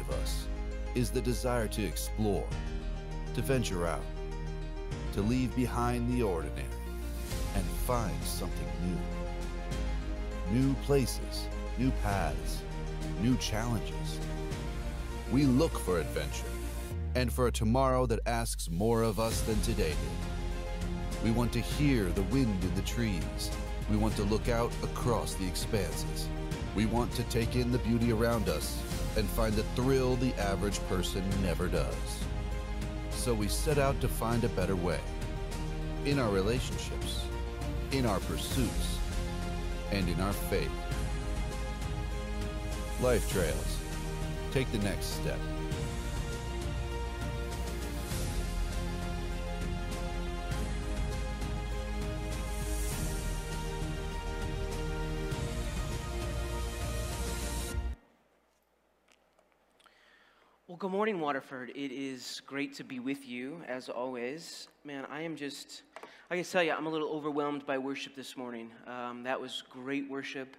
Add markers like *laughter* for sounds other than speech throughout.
of us is the desire to explore, to venture out, to leave behind the ordinary and find something new. New places, new paths, new challenges. We look for adventure and for a tomorrow that asks more of us than today did. We want to hear the wind in the trees. We want to look out across the expanses. We want to take in the beauty around us and find the thrill the average person never does. So we set out to find a better way in our relationships, in our pursuits, and in our faith. Life Trails. Take the next step. Good morning, Waterford. It is great to be with you, as always. Man, I am just, I can tell you, I'm a little overwhelmed by worship this morning. Um, that was great worship.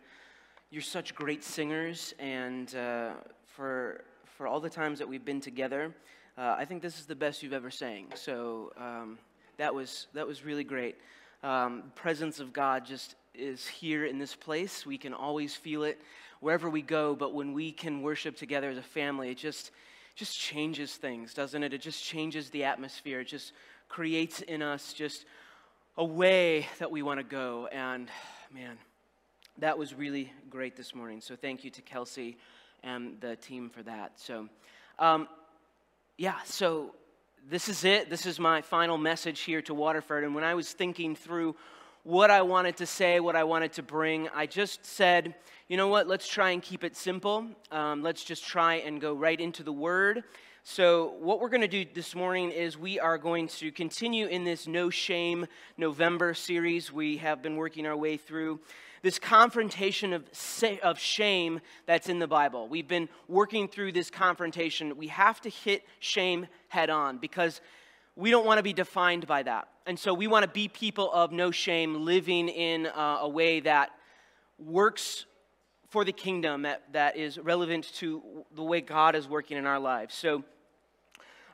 You're such great singers, and uh, for, for all the times that we've been together, uh, I think this is the best you've ever sang. So um, that, was, that was really great. Um, presence of God just is here in this place. We can always feel it wherever we go, but when we can worship together as a family, it just just changes things, doesn't it? It just changes the atmosphere. It just creates in us just a way that we want to go. And man, that was really great this morning. So thank you to Kelsey and the team for that. So, um, yeah, so this is it. This is my final message here to Waterford. And when I was thinking through what I wanted to say, what I wanted to bring, I just said, you know what, let's try and keep it simple. Um, let's just try and go right into the Word. So, what we're going to do this morning is we are going to continue in this No Shame November series we have been working our way through. This confrontation of, of shame that's in the Bible. We've been working through this confrontation. We have to hit shame head on because we don't want to be defined by that. And so we want to be people of no shame, living in uh, a way that works for the kingdom, that, that is relevant to the way God is working in our lives. So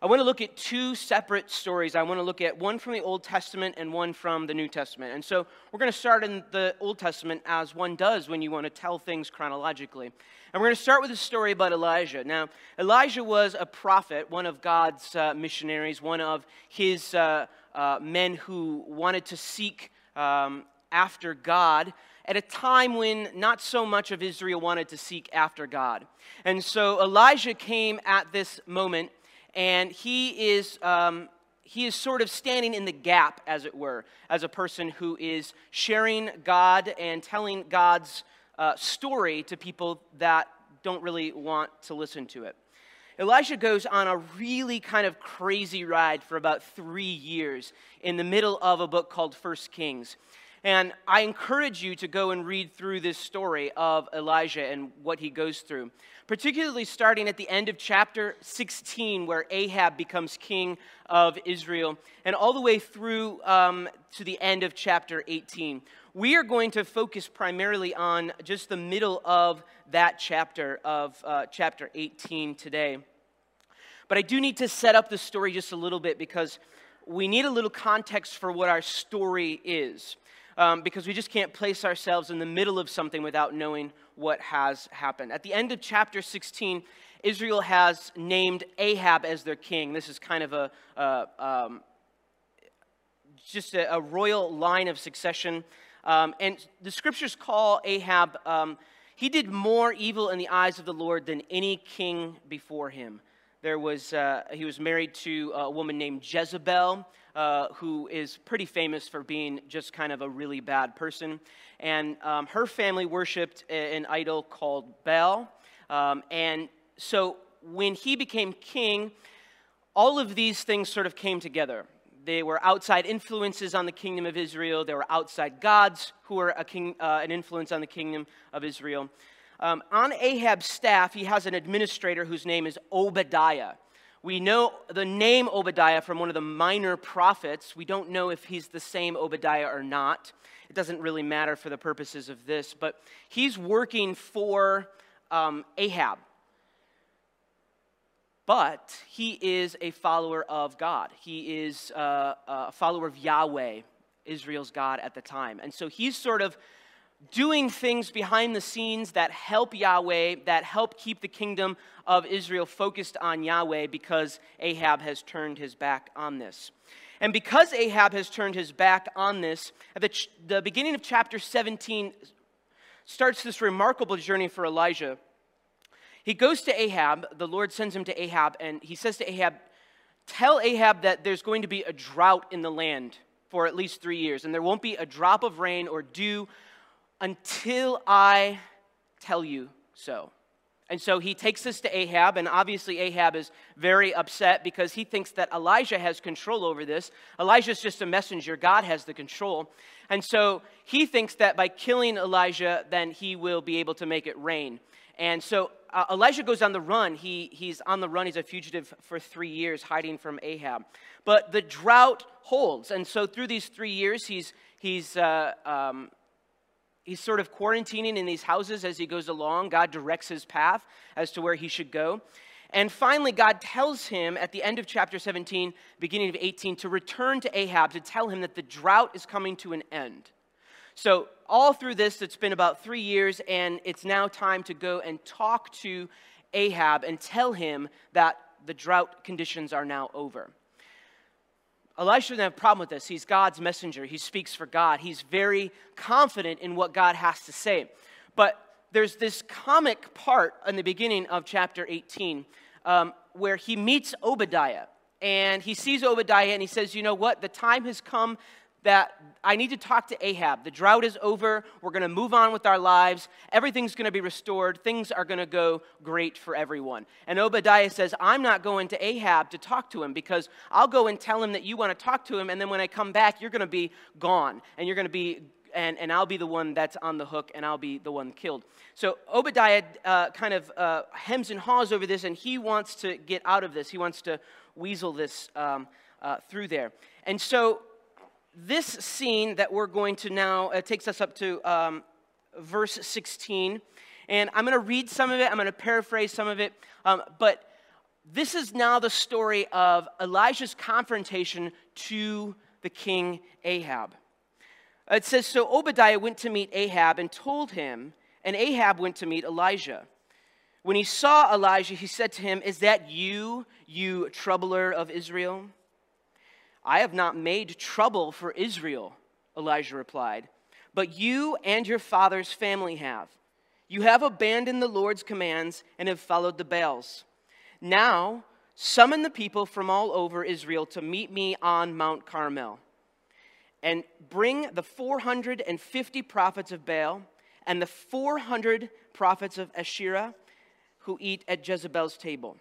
I want to look at two separate stories. I want to look at one from the Old Testament and one from the New Testament. And so we're going to start in the Old Testament as one does when you want to tell things chronologically. And we're going to start with a story about Elijah. Now, Elijah was a prophet, one of God's uh, missionaries, one of his uh, uh, men who wanted to seek um, after God at a time when not so much of Israel wanted to seek after God. And so Elijah came at this moment and he is, um, he is sort of standing in the gap, as it were, as a person who is sharing God and telling God's uh, story to people that don't really want to listen to it. Elijah goes on a really kind of crazy ride for about three years in the middle of a book called First Kings. And I encourage you to go and read through this story of Elijah and what he goes through particularly starting at the end of chapter 16, where Ahab becomes king of Israel, and all the way through um, to the end of chapter 18. We are going to focus primarily on just the middle of that chapter of uh, chapter 18 today. But I do need to set up the story just a little bit because we need a little context for what our story is. Um, because we just can't place ourselves in the middle of something without knowing what has happened. At the end of chapter 16, Israel has named Ahab as their king. This is kind of a, um, just a, a, royal line of succession. Um, and the scriptures call Ahab, um, he did more evil in the eyes of the Lord than any king before him. There was, uh, he was married to a woman named Jezebel, uh, who is pretty famous for being just kind of a really bad person. And um, her family worshiped an idol called Baal. Um, and so when he became king, all of these things sort of came together. They were outside influences on the kingdom of Israel. There were outside gods who were king, uh, an influence on the kingdom of Israel. Um, on Ahab's staff, he has an administrator whose name is Obadiah. We know the name Obadiah from one of the minor prophets. We don't know if he's the same Obadiah or not. It doesn't really matter for the purposes of this, but he's working for um, Ahab. but he is a follower of God. He is uh, a follower of Yahweh, Israel's God at the time. And so he's sort of doing things behind the scenes that help Yahweh, that help keep the kingdom of Israel focused on Yahweh because Ahab has turned his back on this. And because Ahab has turned his back on this, at the, ch- the beginning of chapter 17 starts this remarkable journey for Elijah. He goes to Ahab, the Lord sends him to Ahab, and he says to Ahab, Tell Ahab that there's going to be a drought in the land for at least three years, and there won't be a drop of rain or dew until I tell you so. And so he takes this to Ahab, and obviously Ahab is very upset because he thinks that Elijah has control over this. Elijah's just a messenger, God has the control. And so he thinks that by killing Elijah, then he will be able to make it rain. And so uh, Elijah goes on the run. He, he's on the run. He's a fugitive for three years, hiding from Ahab. But the drought holds. And so through these three years, he's, he's uh, um, He's sort of quarantining in these houses as he goes along. God directs his path as to where he should go. And finally, God tells him at the end of chapter 17, beginning of 18, to return to Ahab to tell him that the drought is coming to an end. So, all through this, it's been about three years, and it's now time to go and talk to Ahab and tell him that the drought conditions are now over. Elisha doesn't have a problem with this. He's God's messenger. He speaks for God. He's very confident in what God has to say. But there's this comic part in the beginning of chapter 18 um, where he meets Obadiah. And he sees Obadiah and he says, You know what? The time has come that I need to talk to Ahab. The drought is over. We're going to move on with our lives. Everything's going to be restored. Things are going to go great for everyone. And Obadiah says, I'm not going to Ahab to talk to him because I'll go and tell him that you want to talk to him. And then when I come back, you're going to be gone. And you're going to be and, and I'll be the one that's on the hook and I'll be the one killed. So Obadiah uh, kind of uh, hems and haws over this and he wants to get out of this. He wants to weasel this um, uh, through there. And so this scene that we're going to now uh, takes us up to um, verse 16. And I'm going to read some of it, I'm going to paraphrase some of it. Um, but this is now the story of Elijah's confrontation to the king Ahab. It says So Obadiah went to meet Ahab and told him, and Ahab went to meet Elijah. When he saw Elijah, he said to him, Is that you, you troubler of Israel? I have not made trouble for Israel, Elijah replied, but you and your father's family have. You have abandoned the Lord's commands and have followed the Baals. Now, summon the people from all over Israel to meet me on Mount Carmel. And bring the 450 prophets of Baal and the 400 prophets of Asherah who eat at Jezebel's table.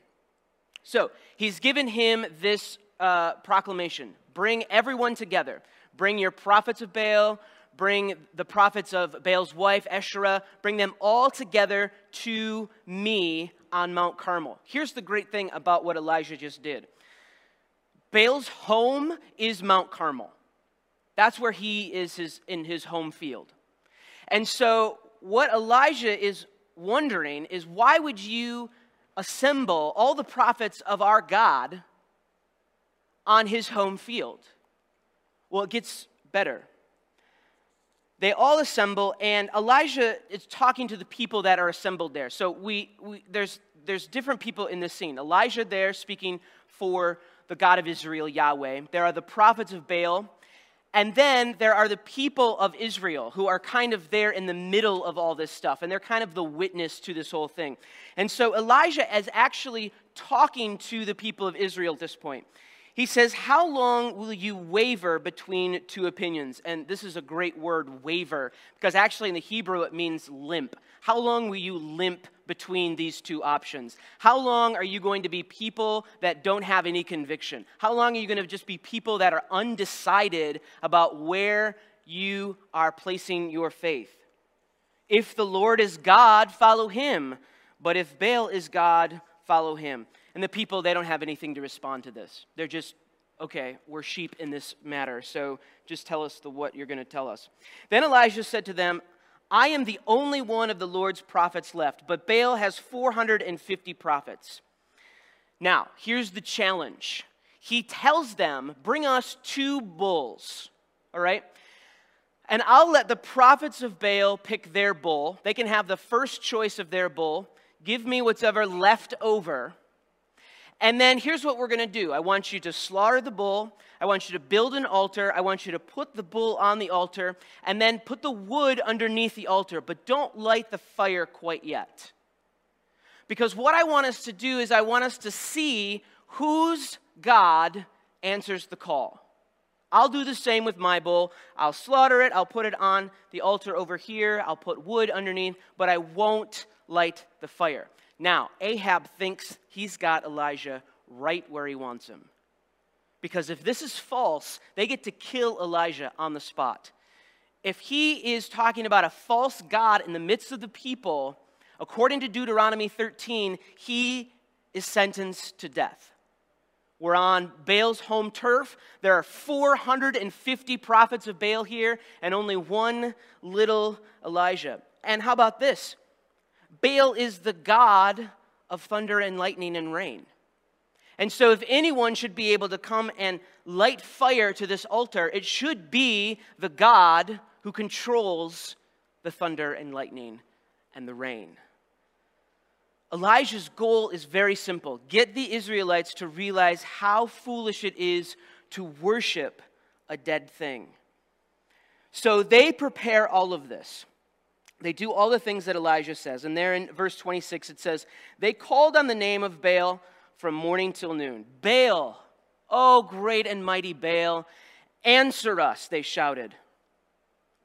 So he's given him this uh, proclamation bring everyone together. Bring your prophets of Baal, bring the prophets of Baal's wife, Asherah, bring them all together to me on Mount Carmel. Here's the great thing about what Elijah just did Baal's home is Mount Carmel. That's where he is his, in his home field. And so, what Elijah is wondering is why would you assemble all the prophets of our God on his home field. Well, it gets better. They all assemble, and Elijah is talking to the people that are assembled there. So we, we, there's, there's different people in this scene. Elijah there speaking for the God of Israel, Yahweh. There are the prophets of Baal. And then there are the people of Israel who are kind of there in the middle of all this stuff, and they're kind of the witness to this whole thing. And so Elijah is actually talking to the people of Israel at this point. He says, How long will you waver between two opinions? And this is a great word, waver, because actually in the Hebrew it means limp. How long will you limp between these two options? How long are you going to be people that don't have any conviction? How long are you going to just be people that are undecided about where you are placing your faith? If the Lord is God, follow him. But if Baal is God, follow him. And the people, they don't have anything to respond to this. They're just, okay, we're sheep in this matter, so just tell us the what you're going to tell us. Then Elijah said to them, I am the only one of the Lord's prophets left, but Baal has 450 prophets. Now, here's the challenge. He tells them, Bring us two bulls, all right? And I'll let the prophets of Baal pick their bull. They can have the first choice of their bull. Give me whatever left over. And then here's what we're going to do I want you to slaughter the bull. I want you to build an altar. I want you to put the bull on the altar and then put the wood underneath the altar, but don't light the fire quite yet. Because what I want us to do is I want us to see whose God answers the call. I'll do the same with my bull. I'll slaughter it, I'll put it on the altar over here, I'll put wood underneath, but I won't light the fire. Now, Ahab thinks he's got Elijah right where he wants him. Because if this is false, they get to kill Elijah on the spot. If he is talking about a false God in the midst of the people, according to Deuteronomy 13, he is sentenced to death. We're on Baal's home turf. There are 450 prophets of Baal here and only one little Elijah. And how about this? Baal is the God of thunder and lightning and rain. And so, if anyone should be able to come and light fire to this altar, it should be the God who controls the thunder and lightning and the rain. Elijah's goal is very simple get the Israelites to realize how foolish it is to worship a dead thing. So they prepare all of this. They do all the things that Elijah says. And there in verse 26, it says, They called on the name of Baal from morning till noon. Baal, oh great and mighty Baal, answer us, they shouted.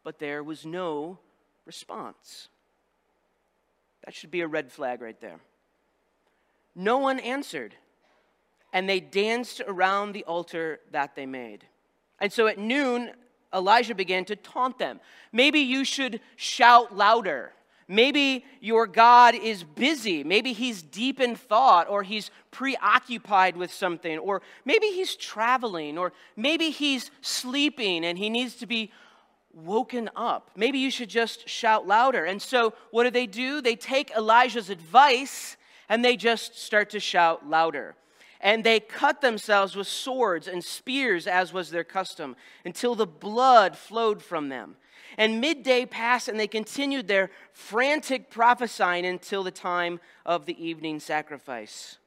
But there was no response. That should be a red flag right there. No one answered. And they danced around the altar that they made. And so at noon, Elijah began to taunt them. Maybe you should shout louder. Maybe your God is busy. Maybe he's deep in thought, or he's preoccupied with something, or maybe he's traveling, or maybe he's sleeping and he needs to be woken up. Maybe you should just shout louder. And so, what do they do? They take Elijah's advice and they just start to shout louder. And they cut themselves with swords and spears, as was their custom, until the blood flowed from them. And midday passed, and they continued their frantic prophesying until the time of the evening sacrifice.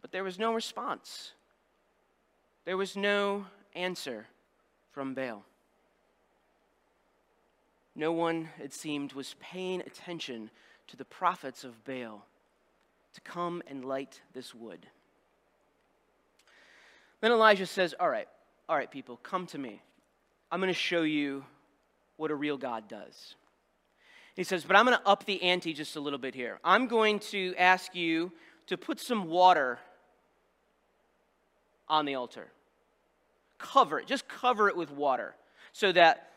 But there was no response, there was no answer from Baal. No one, it seemed, was paying attention to the prophets of Baal to come and light this wood. Then Elijah says, All right, all right, people, come to me. I'm going to show you what a real God does. He says, But I'm going to up the ante just a little bit here. I'm going to ask you to put some water on the altar. Cover it, just cover it with water so that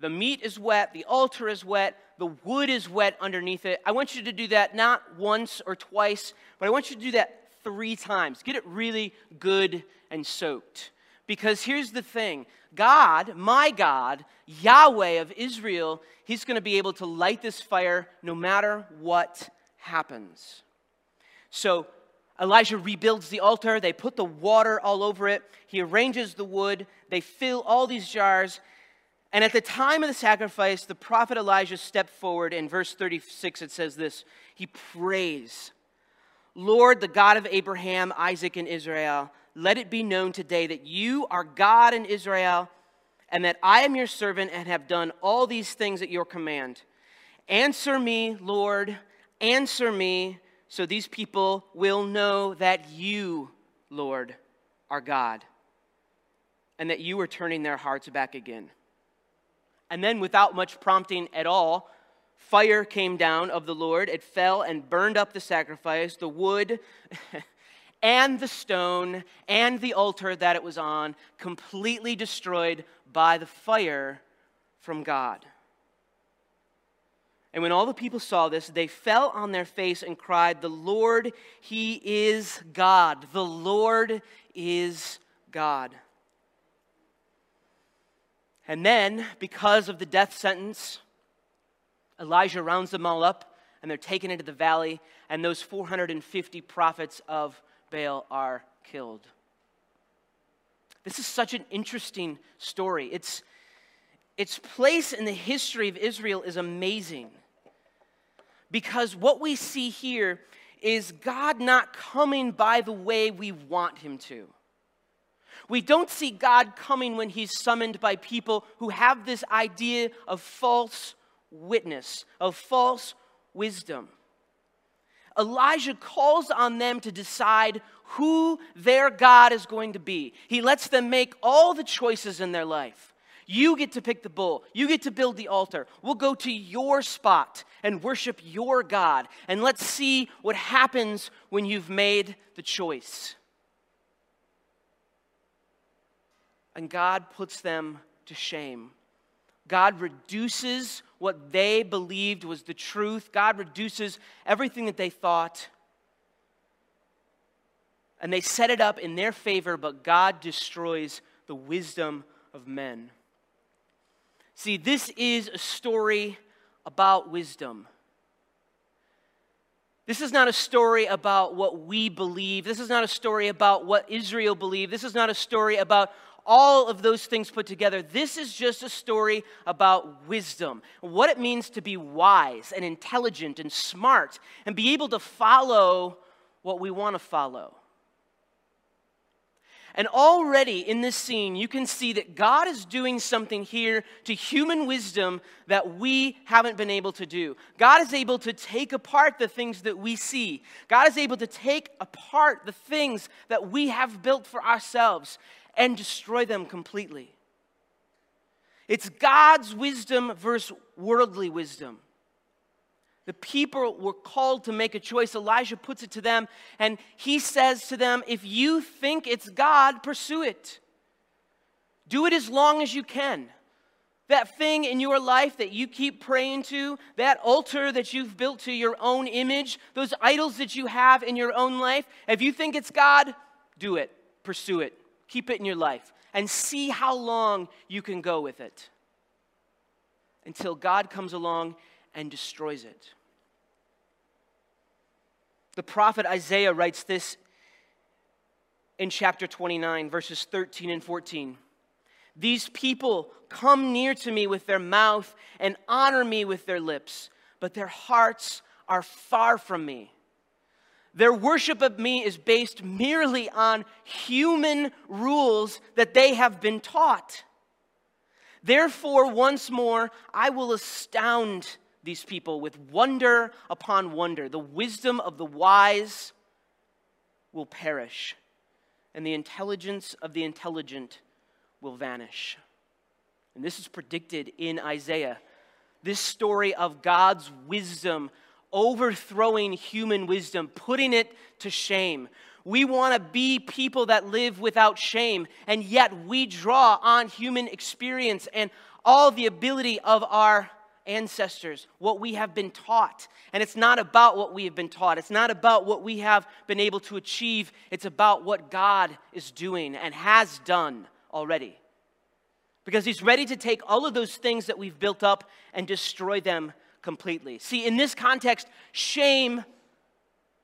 the meat is wet, the altar is wet, the wood is wet underneath it. I want you to do that not once or twice, but I want you to do that three times. Get it really good and soaked. Because here's the thing God, my God, Yahweh of Israel, He's going to be able to light this fire no matter what happens. So Elijah rebuilds the altar. They put the water all over it. He arranges the wood. They fill all these jars. And at the time of the sacrifice, the prophet Elijah stepped forward. In verse 36, it says this He prays, Lord, the God of Abraham, Isaac, and Israel, let it be known today that you are God in Israel, and that I am your servant and have done all these things at your command. Answer me, Lord, answer me, so these people will know that you, Lord, are God, and that you are turning their hearts back again. And then, without much prompting at all, fire came down of the Lord. It fell and burned up the sacrifice, the wood, *laughs* and the stone, and the altar that it was on, completely destroyed by the fire from God. And when all the people saw this, they fell on their face and cried, The Lord, He is God. The Lord is God. And then, because of the death sentence, Elijah rounds them all up and they're taken into the valley, and those 450 prophets of Baal are killed. This is such an interesting story. Its, its place in the history of Israel is amazing because what we see here is God not coming by the way we want Him to. We don't see God coming when He's summoned by people who have this idea of false witness, of false wisdom. Elijah calls on them to decide who their God is going to be. He lets them make all the choices in their life. You get to pick the bull. You get to build the altar. We'll go to your spot and worship your God. And let's see what happens when you've made the choice. And God puts them to shame. God reduces what they believed was the truth. God reduces everything that they thought. And they set it up in their favor, but God destroys the wisdom of men. See, this is a story about wisdom. This is not a story about what we believe. This is not a story about what Israel believed. This is not a story about all of those things put together. This is just a story about wisdom, what it means to be wise and intelligent and smart and be able to follow what we want to follow. And already in this scene, you can see that God is doing something here to human wisdom that we haven't been able to do. God is able to take apart the things that we see, God is able to take apart the things that we have built for ourselves and destroy them completely. It's God's wisdom versus worldly wisdom. The people were called to make a choice. Elijah puts it to them, and he says to them, If you think it's God, pursue it. Do it as long as you can. That thing in your life that you keep praying to, that altar that you've built to your own image, those idols that you have in your own life, if you think it's God, do it, pursue it. Keep it in your life and see how long you can go with it until God comes along and destroys it. The prophet Isaiah writes this in chapter 29, verses 13 and 14. These people come near to me with their mouth and honor me with their lips, but their hearts are far from me. Their worship of me is based merely on human rules that they have been taught. Therefore, once more, I will astound these people with wonder upon wonder. The wisdom of the wise will perish, and the intelligence of the intelligent will vanish. And this is predicted in Isaiah. This story of God's wisdom overthrowing human wisdom, putting it to shame. We want to be people that live without shame, and yet we draw on human experience and all the ability of our ancestors, what we have been taught. And it's not about what we have been taught, it's not about what we have been able to achieve, it's about what God is doing and has done already. Because He's ready to take all of those things that we've built up and destroy them completely. See, in this context, shame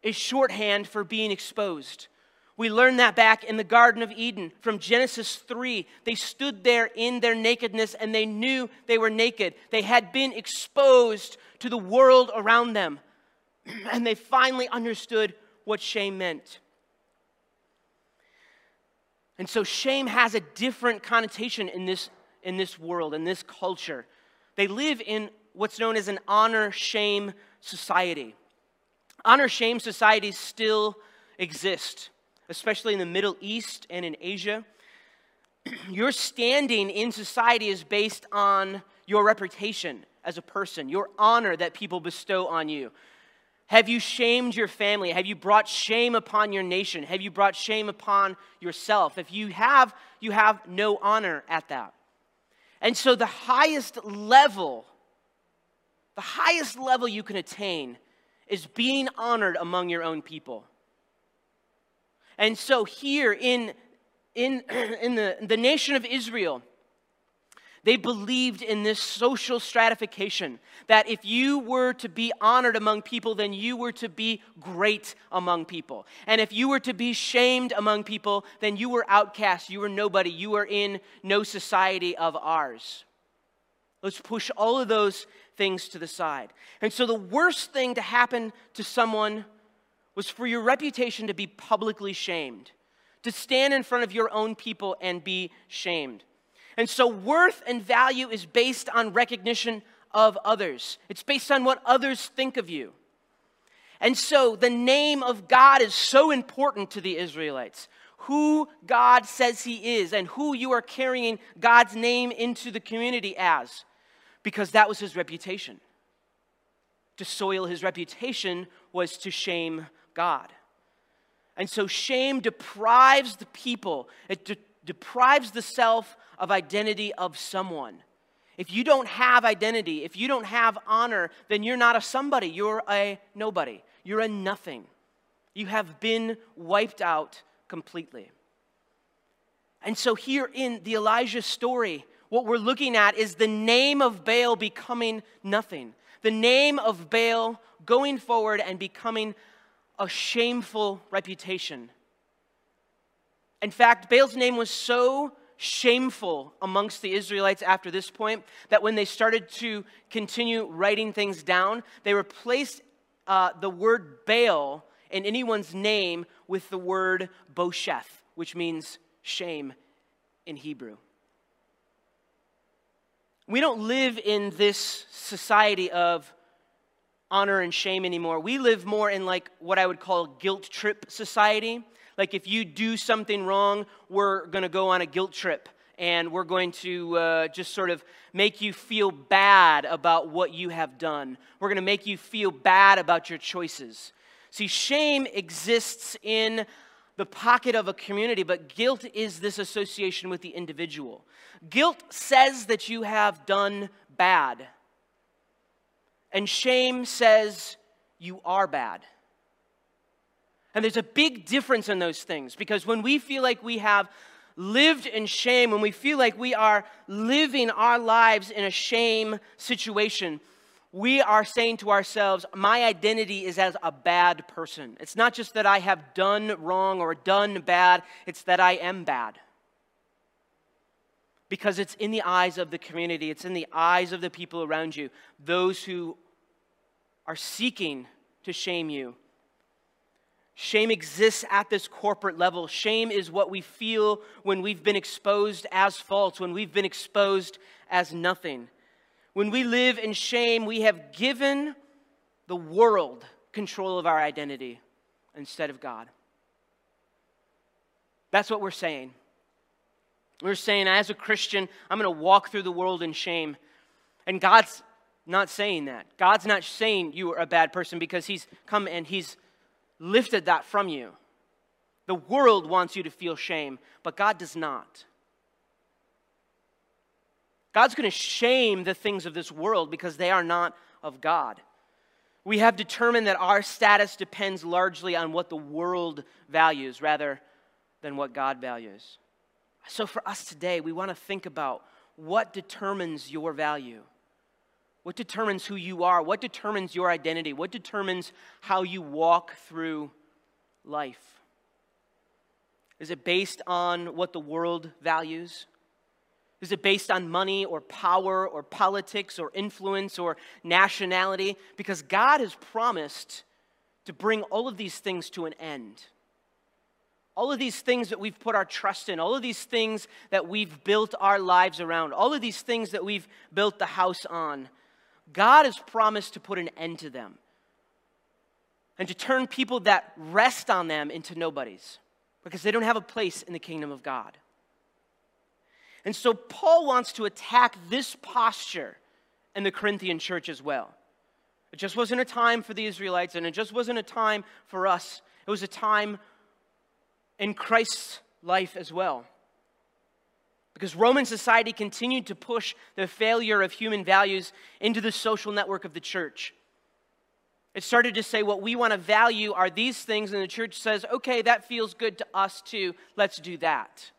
is shorthand for being exposed. We learned that back in the Garden of Eden from Genesis 3. They stood there in their nakedness and they knew they were naked. They had been exposed to the world around them. *clears throat* And they finally understood what shame meant. And so shame has a different connotation in this, in this world, in this culture. They live in what's known as an honor shame society. Honor shame societies still exist, especially in the Middle East and in Asia. *clears throat* Your standing in society is based on your reputation as a person, your honor that people bestow on you. Have you shamed your family? Have you brought shame upon your nation? Have you brought shame upon yourself? If you have, you have no honor at that. And so the highest level the highest level you can attain is being honored among your own people. And so here in, in, *clears throat* in the, the nation of Israel, They believed in this social stratification that if you were to be honored among people, then you were to be great among people. And if you were to be shamed among people, then you were outcast, you were nobody, you were in no society of ours. Let's push all of those things to the side. And so the worst thing to happen to someone was for your reputation to be publicly shamed, to stand in front of your own people and be shamed. And so worth and value is based on recognition of others, it's based on what others think of you. And so the name of God is so important to the Israelites. Who God says He is and who you are carrying God's name into the community as, because that was His reputation. To soil His reputation was to shame God. And so shame deprives the people, it de- deprives the self of identity of someone. If you don't have identity, if you don't have honor, then you're not a somebody, you're a nobody, you're a nothing. You have been wiped out completely. And so, here in the Elijah story, what we're looking at is the name of Baal becoming nothing. The name of Baal going forward and becoming a shameful reputation. In fact, Baal's name was so shameful amongst the Israelites after this point that when they started to continue writing things down, they replaced uh, the word Baal in anyone's name with the word Bosheth, which means shame in Hebrew. We don't live in this society of honor and shame anymore. We live more in like what I would call guilt trip society like if you do something wrong, we're going to go on a guilt trip and we're going to uh, just sort of make you feel bad about what you have done. We're going to make you feel bad about your choices. See, shame exists in the pocket of a community, but guilt is this association with the individual. Guilt says that you have done bad, and shame says you are bad. And there's a big difference in those things because when we feel like we have lived in shame, when we feel like we are living our lives in a shame situation, we are saying to ourselves, My identity is as a bad person. It's not just that I have done wrong or done bad, it's that I am bad. Because it's in the eyes of the community, it's in the eyes of the people around you, those who are seeking to shame you Shame exists at this corporate level. Shame is what we feel when we've been exposed as false, when we've been exposed as nothing. When we live in shame, we have given the world control of our identity instead of God. That's what we're saying. We're saying, as a Christian, I'm going to walk through the world in shame. And God's not saying that. God's not saying you are a bad person because He's come and He's lifted that from you. The world wants you to feel shame, but God does not. God's going to shame the things of this world because they are not of God. We have determined that our status depends largely on what the world values rather than what God values. So, for us today, we want to think about what determines your value. What determines who you are? What determines your identity? What determines how you walk through life? Is it based on what the world values? Is it based on money or power or politics or influence or nationality? Because God has promised to bring all of these things to an end. All of these things that we've put our trust in, all of these things that we've built our lives around, all of these things that we've built the house on, God has promised to put an end to them and to turn people that rest on them into nobodies because they don't have a place in the kingdom of God. And so Paul wants to attack this posture in the Corinthian church as well. It just wasn't a time for the Israelites, and it just wasn't a time for us. It was a time in Christ's life as well. Because Roman society continued to push the failure of human values into the social network of the church. It started to say what we want to value are these things, and the church says, okay, that feels good to us too, let's do that.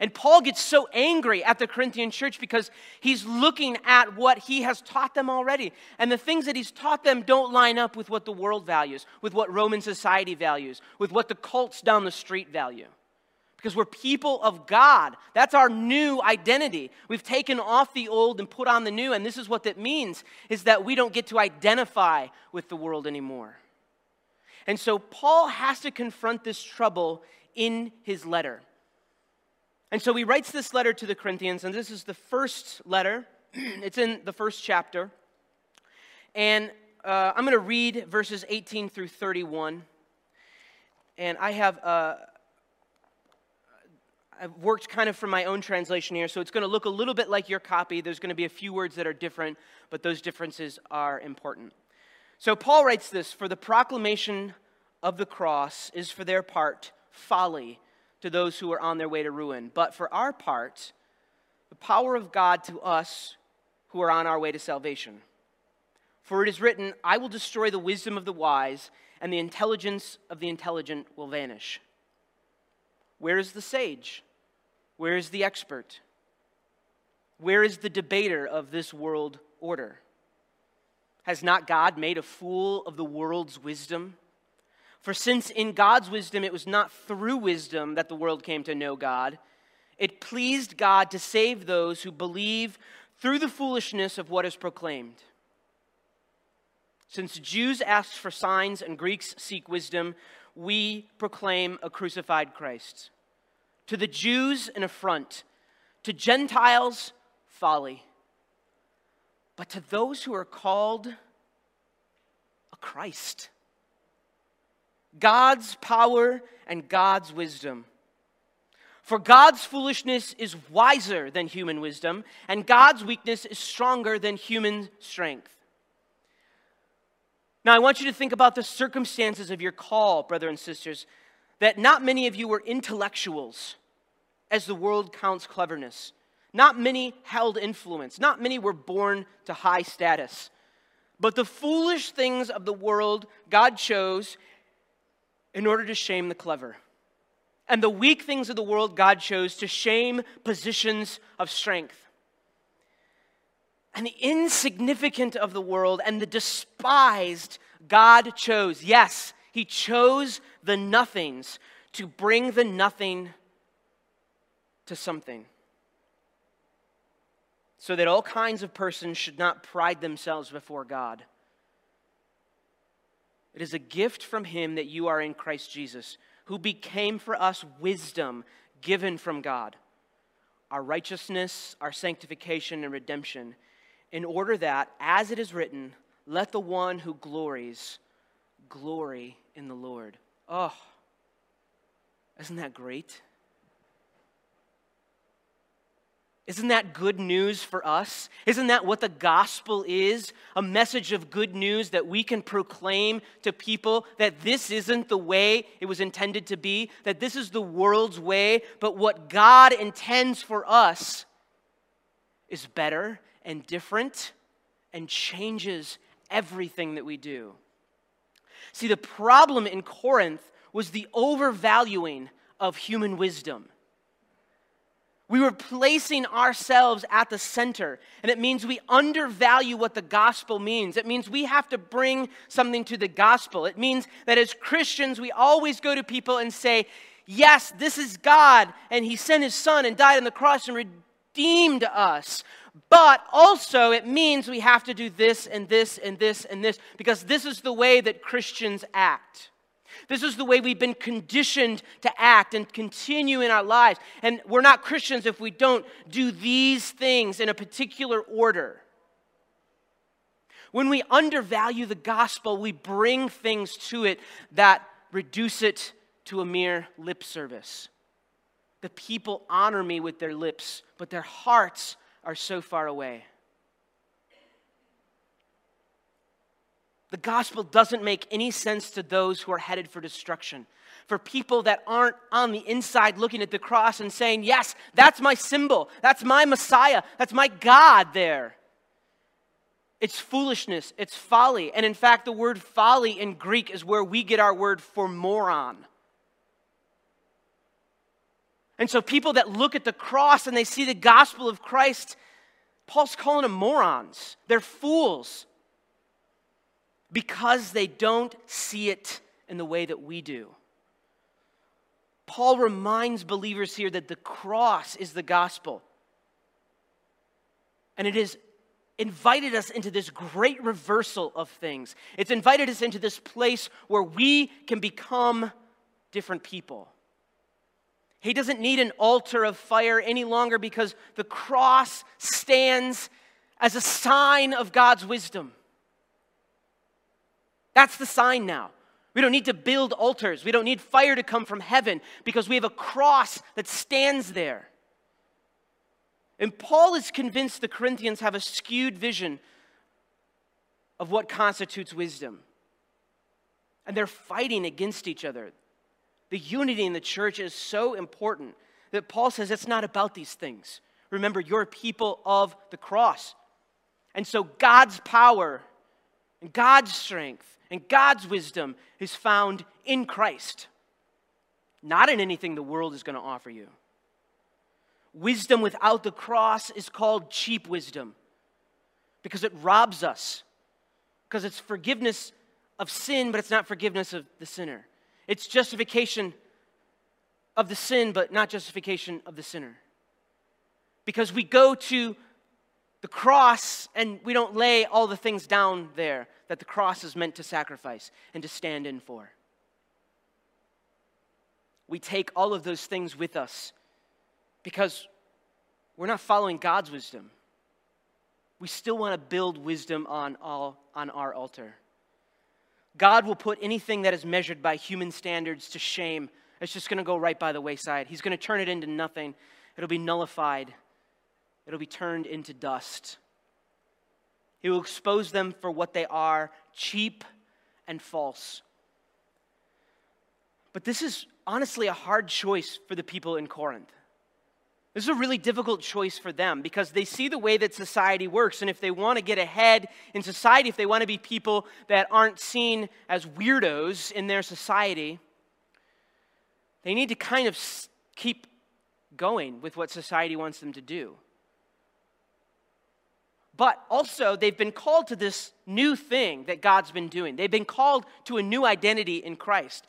And Paul gets so angry at the Corinthian church because he's looking at what he has taught them already. And the things that he's taught them don't line up with what the world values, with what Roman society values, with what the cults down the street value. Because we're people of God. That's our new identity. We've taken off the old and put on the new, and this is what that means is that we don't get to identify with the world anymore. And so Paul has to confront this trouble in his letter. And so he writes this letter to the Corinthians, and this is the first letter. *clears throat* it's in the first chapter. And uh, I'm going to read verses 18 through 31. And I have. Uh, I've worked kind of from my own translation here, so it's going to look a little bit like your copy. There's going to be a few words that are different, but those differences are important. So Paul writes this For the proclamation of the cross is for their part folly to those who are on their way to ruin. But for our part, the power of God to us who are on our way to salvation. For it is written, I will destroy the wisdom of the wise, and the intelligence of the intelligent will vanish. Where is the sage? Where is the expert? Where is the debater of this world order? Has not God made a fool of the world's wisdom? For since in God's wisdom it was not through wisdom that the world came to know God, it pleased God to save those who believe through the foolishness of what is proclaimed. Since Jews ask for signs and Greeks seek wisdom, we proclaim a crucified Christ. To the Jews, an affront, to Gentiles, folly. But to those who are called, a Christ God's power and God's wisdom. For God's foolishness is wiser than human wisdom, and God's weakness is stronger than human strength. Now, I want you to think about the circumstances of your call, brother and sisters, that not many of you were intellectuals, as the world counts cleverness. Not many held influence. Not many were born to high status. But the foolish things of the world God chose in order to shame the clever. And the weak things of the world God chose to shame positions of strength. And the insignificant of the world and the despised God chose. Yes, He chose the nothings to bring the nothing to something. So that all kinds of persons should not pride themselves before God. It is a gift from Him that you are in Christ Jesus, who became for us wisdom given from God, our righteousness, our sanctification, and redemption, in order that, as it is written, let the one who glories glory in the Lord. Oh, isn't that great? Isn't that good news for us? Isn't that what the gospel is? A message of good news that we can proclaim to people that this isn't the way it was intended to be, that this is the world's way, but what God intends for us is better and different and changes everything that we do. See, the problem in Corinth was the overvaluing of human wisdom. We were placing ourselves at the center, and it means we undervalue what the gospel means. It means we have to bring something to the gospel. It means that as Christians, we always go to people and say, Yes, this is God, and He sent His Son and died on the cross and redeemed us. But also, it means we have to do this and this and this and this because this is the way that Christians act. This is the way we've been conditioned to act and continue in our lives. And we're not Christians if we don't do these things in a particular order. When we undervalue the gospel, we bring things to it that reduce it to a mere lip service. The people honor me with their lips, but their hearts are so far away. The gospel doesn't make any sense to those who are headed for destruction. For people that aren't on the inside looking at the cross and saying, Yes, that's my symbol. That's my Messiah. That's my God there. It's foolishness. It's folly. And in fact, the word folly in Greek is where we get our word for moron. And so, people that look at the cross and they see the gospel of Christ, Paul's calling them morons. They're fools because they don't see it in the way that we do. Paul reminds believers here that the cross is the gospel. And it has invited us into this great reversal of things. It's invited us into this place where we can become different people. He doesn't need an altar of fire any longer because the cross stands as a sign of God's wisdom. That's the sign now. We don't need to build altars. We don't need fire to come from heaven because we have a cross that stands there. And Paul is convinced the Corinthians have a skewed vision of what constitutes wisdom. And they're fighting against each other. The unity in the church is so important that Paul says it's not about these things. Remember, you're people of the cross. And so God's power and God's strength and God's wisdom is found in Christ, not in anything the world is going to offer you. Wisdom without the cross is called cheap wisdom because it robs us, because it's forgiveness of sin, but it's not forgiveness of the sinner. It's justification of the sin, but not justification of the sinner. Because we go to the cross and we don't lay all the things down there that the cross is meant to sacrifice and to stand in for. We take all of those things with us because we're not following God's wisdom. We still want to build wisdom on, all, on our altar. God will put anything that is measured by human standards to shame. It's just going to go right by the wayside. He's going to turn it into nothing, it'll be nullified, it'll be turned into dust. He will expose them for what they are cheap and false. But this is honestly a hard choice for the people in Corinth. This is a really difficult choice for them because they see the way that society works. And if they want to get ahead in society, if they want to be people that aren't seen as weirdos in their society, they need to kind of keep going with what society wants them to do. But also, they've been called to this new thing that God's been doing. They've been called to a new identity in Christ.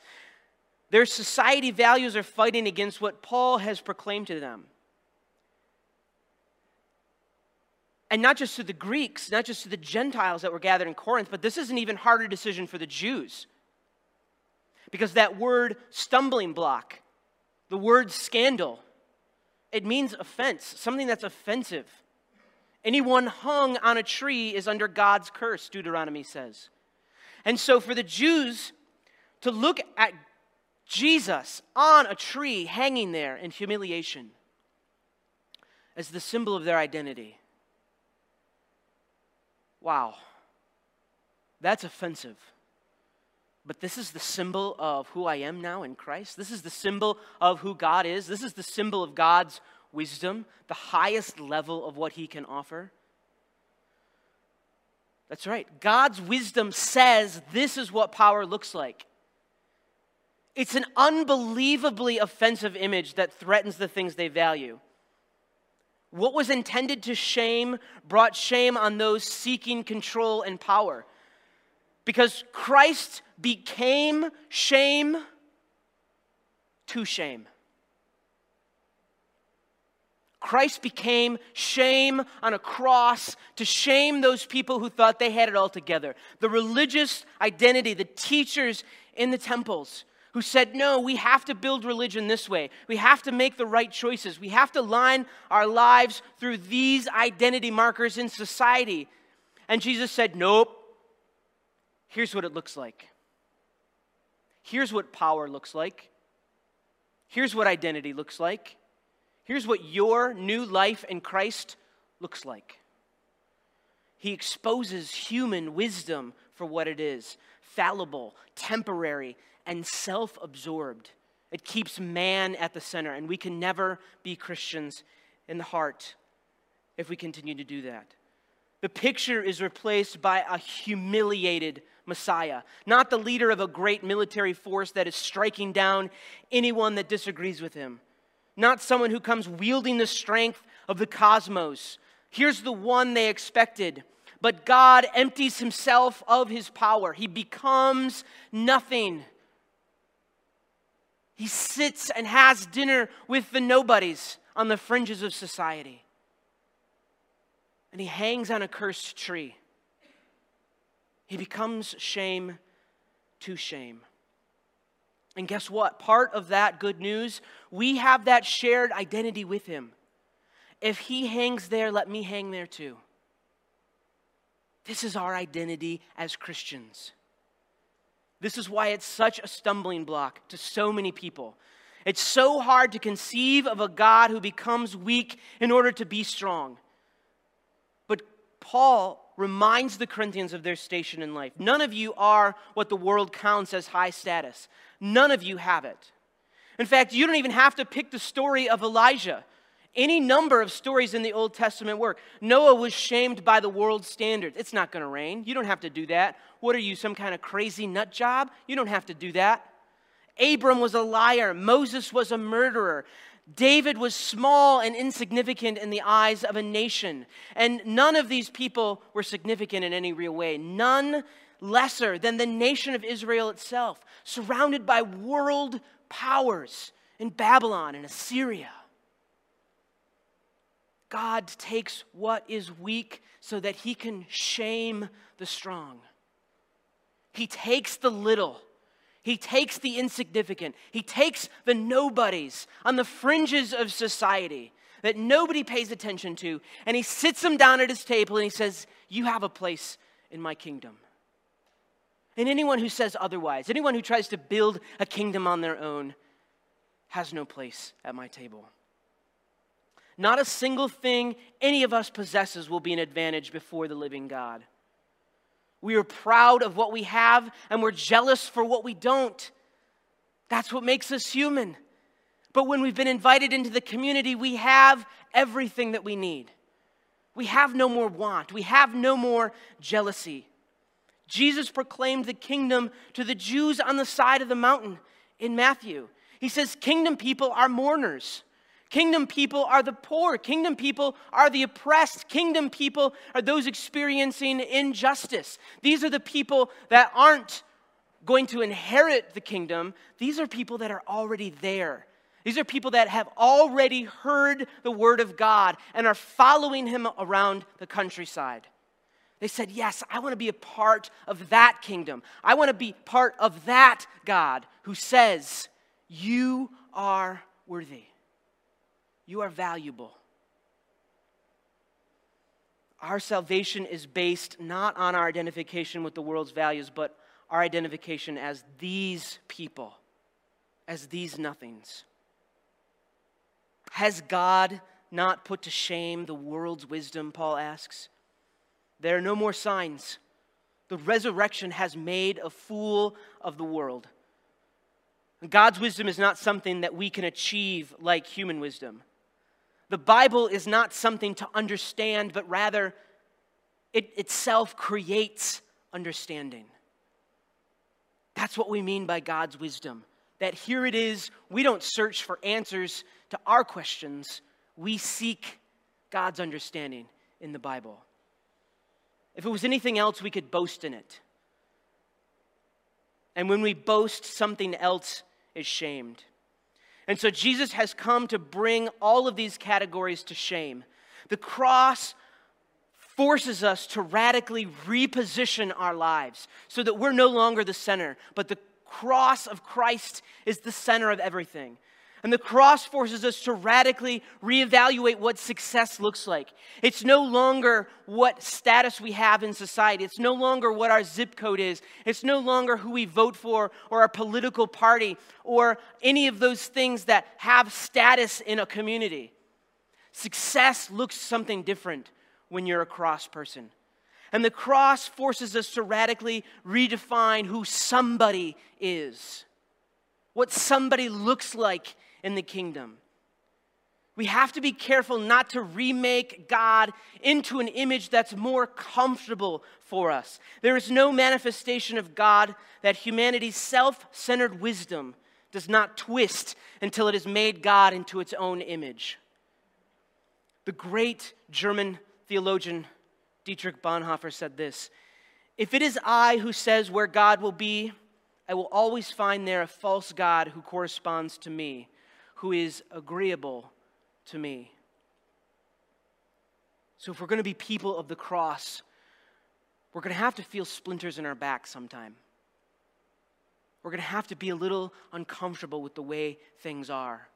Their society values are fighting against what Paul has proclaimed to them. And not just to the Greeks, not just to the Gentiles that were gathered in Corinth, but this is an even harder decision for the Jews. Because that word stumbling block, the word scandal, it means offense, something that's offensive. Anyone hung on a tree is under God's curse, Deuteronomy says. And so for the Jews to look at Jesus on a tree hanging there in humiliation as the symbol of their identity Wow, that's offensive. But this is the symbol of who I am now in Christ. This is the symbol of who God is. This is the symbol of God's wisdom, the highest level of what He can offer. That's right. God's wisdom says this is what power looks like. It's an unbelievably offensive image that threatens the things they value. What was intended to shame brought shame on those seeking control and power. Because Christ became shame to shame. Christ became shame on a cross to shame those people who thought they had it all together. The religious identity, the teachers in the temples who said, No, we have to build religion this way. We have to make the right choices. We have to line our lives through these identity markers in society. And Jesus said, Nope. Here's what it looks like. Here's what power looks like. Here's what identity looks like. Here's what your new life in Christ looks like. He exposes human wisdom for what it is fallible, temporary, and self absorbed. It keeps man at the center, and we can never be Christians in the heart if we continue to do that. The picture is replaced by a humiliated Messiah, not the leader of a great military force that is striking down anyone that disagrees with him. Not someone who comes wielding the strength of the cosmos. Here's the one they expected. But God empties himself of his power. He becomes nothing. He sits and has dinner with the nobodies on the fringes of society. And he hangs on a cursed tree. He becomes shame to shame. And guess what? Part of that good news, we have that shared identity with him. If he hangs there, let me hang there too. This is our identity as Christians. This is why it's such a stumbling block to so many people. It's so hard to conceive of a God who becomes weak in order to be strong. But Paul reminds the Corinthians of their station in life. None of you are what the world counts as high status, none of you have it. In fact, you don't even have to pick the story of Elijah. Any number of stories in the Old Testament work. Noah was shamed by the world's standards. It's not going to rain. You don't have to do that. What are you, some kind of crazy nut job? You don't have to do that. Abram was a liar. Moses was a murderer. David was small and insignificant in the eyes of a nation. And none of these people were significant in any real way. None lesser than the nation of Israel itself, surrounded by world powers in Babylon and Assyria. God takes what is weak so that he can shame the strong. He takes the little, he takes the insignificant, he takes the nobodies on the fringes of society that nobody pays attention to, and he sits them down at his table and he says, You have a place in my kingdom. And anyone who says otherwise, anyone who tries to build a kingdom on their own, has no place at my table. Not a single thing any of us possesses will be an advantage before the living God. We are proud of what we have and we're jealous for what we don't. That's what makes us human. But when we've been invited into the community, we have everything that we need. We have no more want, we have no more jealousy. Jesus proclaimed the kingdom to the Jews on the side of the mountain in Matthew. He says, Kingdom people are mourners. Kingdom people are the poor. Kingdom people are the oppressed. Kingdom people are those experiencing injustice. These are the people that aren't going to inherit the kingdom. These are people that are already there. These are people that have already heard the word of God and are following him around the countryside. They said, Yes, I want to be a part of that kingdom. I want to be part of that God who says, You are worthy. You are valuable. Our salvation is based not on our identification with the world's values, but our identification as these people, as these nothings. Has God not put to shame the world's wisdom? Paul asks. There are no more signs. The resurrection has made a fool of the world. God's wisdom is not something that we can achieve like human wisdom. The Bible is not something to understand, but rather it itself creates understanding. That's what we mean by God's wisdom. That here it is, we don't search for answers to our questions, we seek God's understanding in the Bible. If it was anything else, we could boast in it. And when we boast, something else is shamed. And so Jesus has come to bring all of these categories to shame. The cross forces us to radically reposition our lives so that we're no longer the center, but the cross of Christ is the center of everything. And the cross forces us to radically reevaluate what success looks like. It's no longer what status we have in society. It's no longer what our zip code is. It's no longer who we vote for or our political party or any of those things that have status in a community. Success looks something different when you're a cross person. And the cross forces us to radically redefine who somebody is, what somebody looks like in the kingdom. We have to be careful not to remake God into an image that's more comfortable for us. There is no manifestation of God that humanity's self centered wisdom does not twist until it has made God into its own image. The great German theologian Dietrich Bonhoeffer said this If it is I who says where God will be, I will always find there a false God who corresponds to me, who is agreeable to me. So, if we're going to be people of the cross, we're going to have to feel splinters in our back sometime. We're going to have to be a little uncomfortable with the way things are.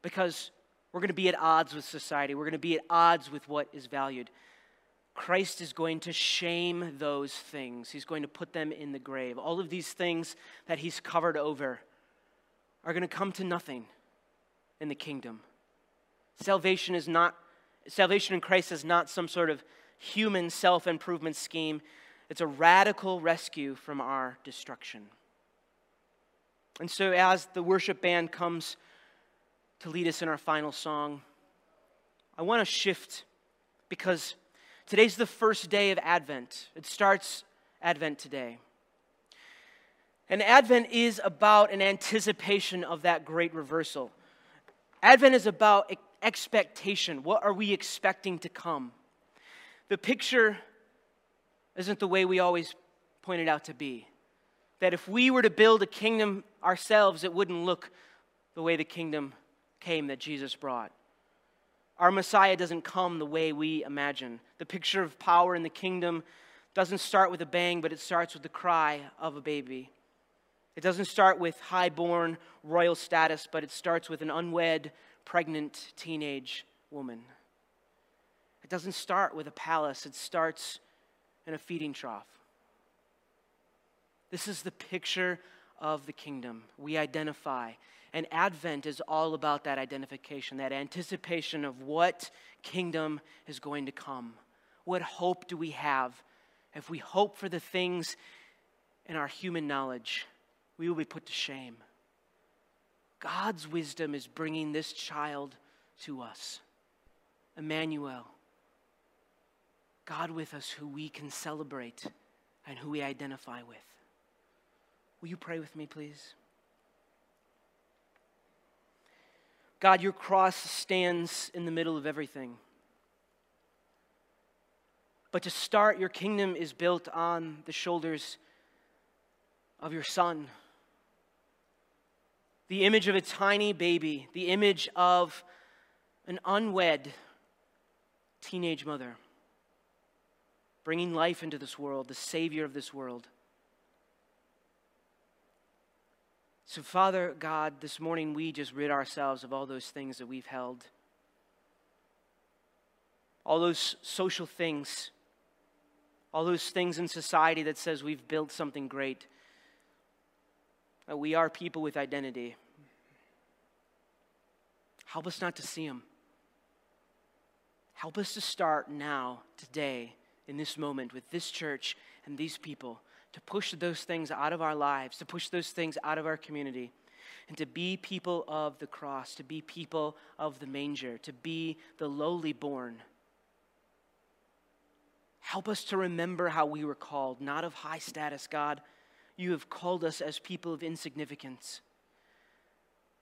Because we're going to be at odds with society, we're going to be at odds with what is valued. Christ is going to shame those things. He's going to put them in the grave. All of these things that he's covered over are going to come to nothing in the kingdom. Salvation is not salvation in Christ is not some sort of human self-improvement scheme. It's a radical rescue from our destruction. And so as the worship band comes to lead us in our final song, I want to shift because today's the first day of Advent. It starts Advent today. And Advent is about an anticipation of that great reversal. Advent is about expectation. What are we expecting to come? The picture isn't the way we always point it out to be. That if we were to build a kingdom ourselves, it wouldn't look the way the kingdom came that Jesus brought. Our Messiah doesn't come the way we imagine. The picture of power in the kingdom doesn't start with a bang, but it starts with the cry of a baby. It doesn't start with high-born royal status, but it starts with an unwed, pregnant teenage woman. It doesn't start with a palace, it starts in a feeding trough. This is the picture of the kingdom. We identify. And Advent is all about that identification, that anticipation of what kingdom is going to come. What hope do we have? If we hope for the things in our human knowledge, we will be put to shame. God's wisdom is bringing this child to us. Emmanuel, God with us, who we can celebrate and who we identify with. Will you pray with me, please? God, your cross stands in the middle of everything. But to start, your kingdom is built on the shoulders of your son the image of a tiny baby, the image of an unwed teenage mother, bringing life into this world, the Savior of this world. So, Father God, this morning we just rid ourselves of all those things that we've held, all those social things, all those things in society that says we've built something great we are people with identity. Help us not to see them. Help us to start now, today, in this moment, with this church and these people, to push those things out of our lives, to push those things out of our community, and to be people of the cross, to be people of the manger, to be the lowly born. Help us to remember how we were called, not of high status, God you have called us as people of insignificance,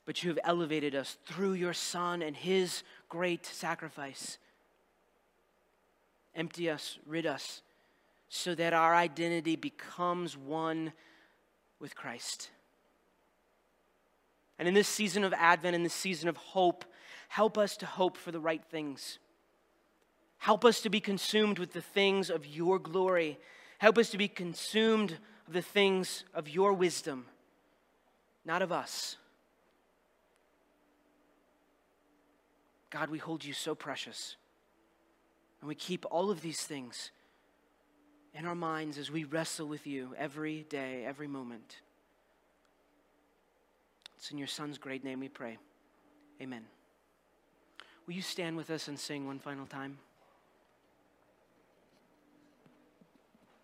but you have elevated us through your Son and his great sacrifice. Empty us, rid us, so that our identity becomes one with Christ. And in this season of Advent, in this season of hope, help us to hope for the right things. Help us to be consumed with the things of your glory. Help us to be consumed the things of your wisdom, not of us. God, we hold you so precious. And we keep all of these things in our minds as we wrestle with you every day, every moment. It's in your Son's great name we pray. Amen. Will you stand with us and sing one final time?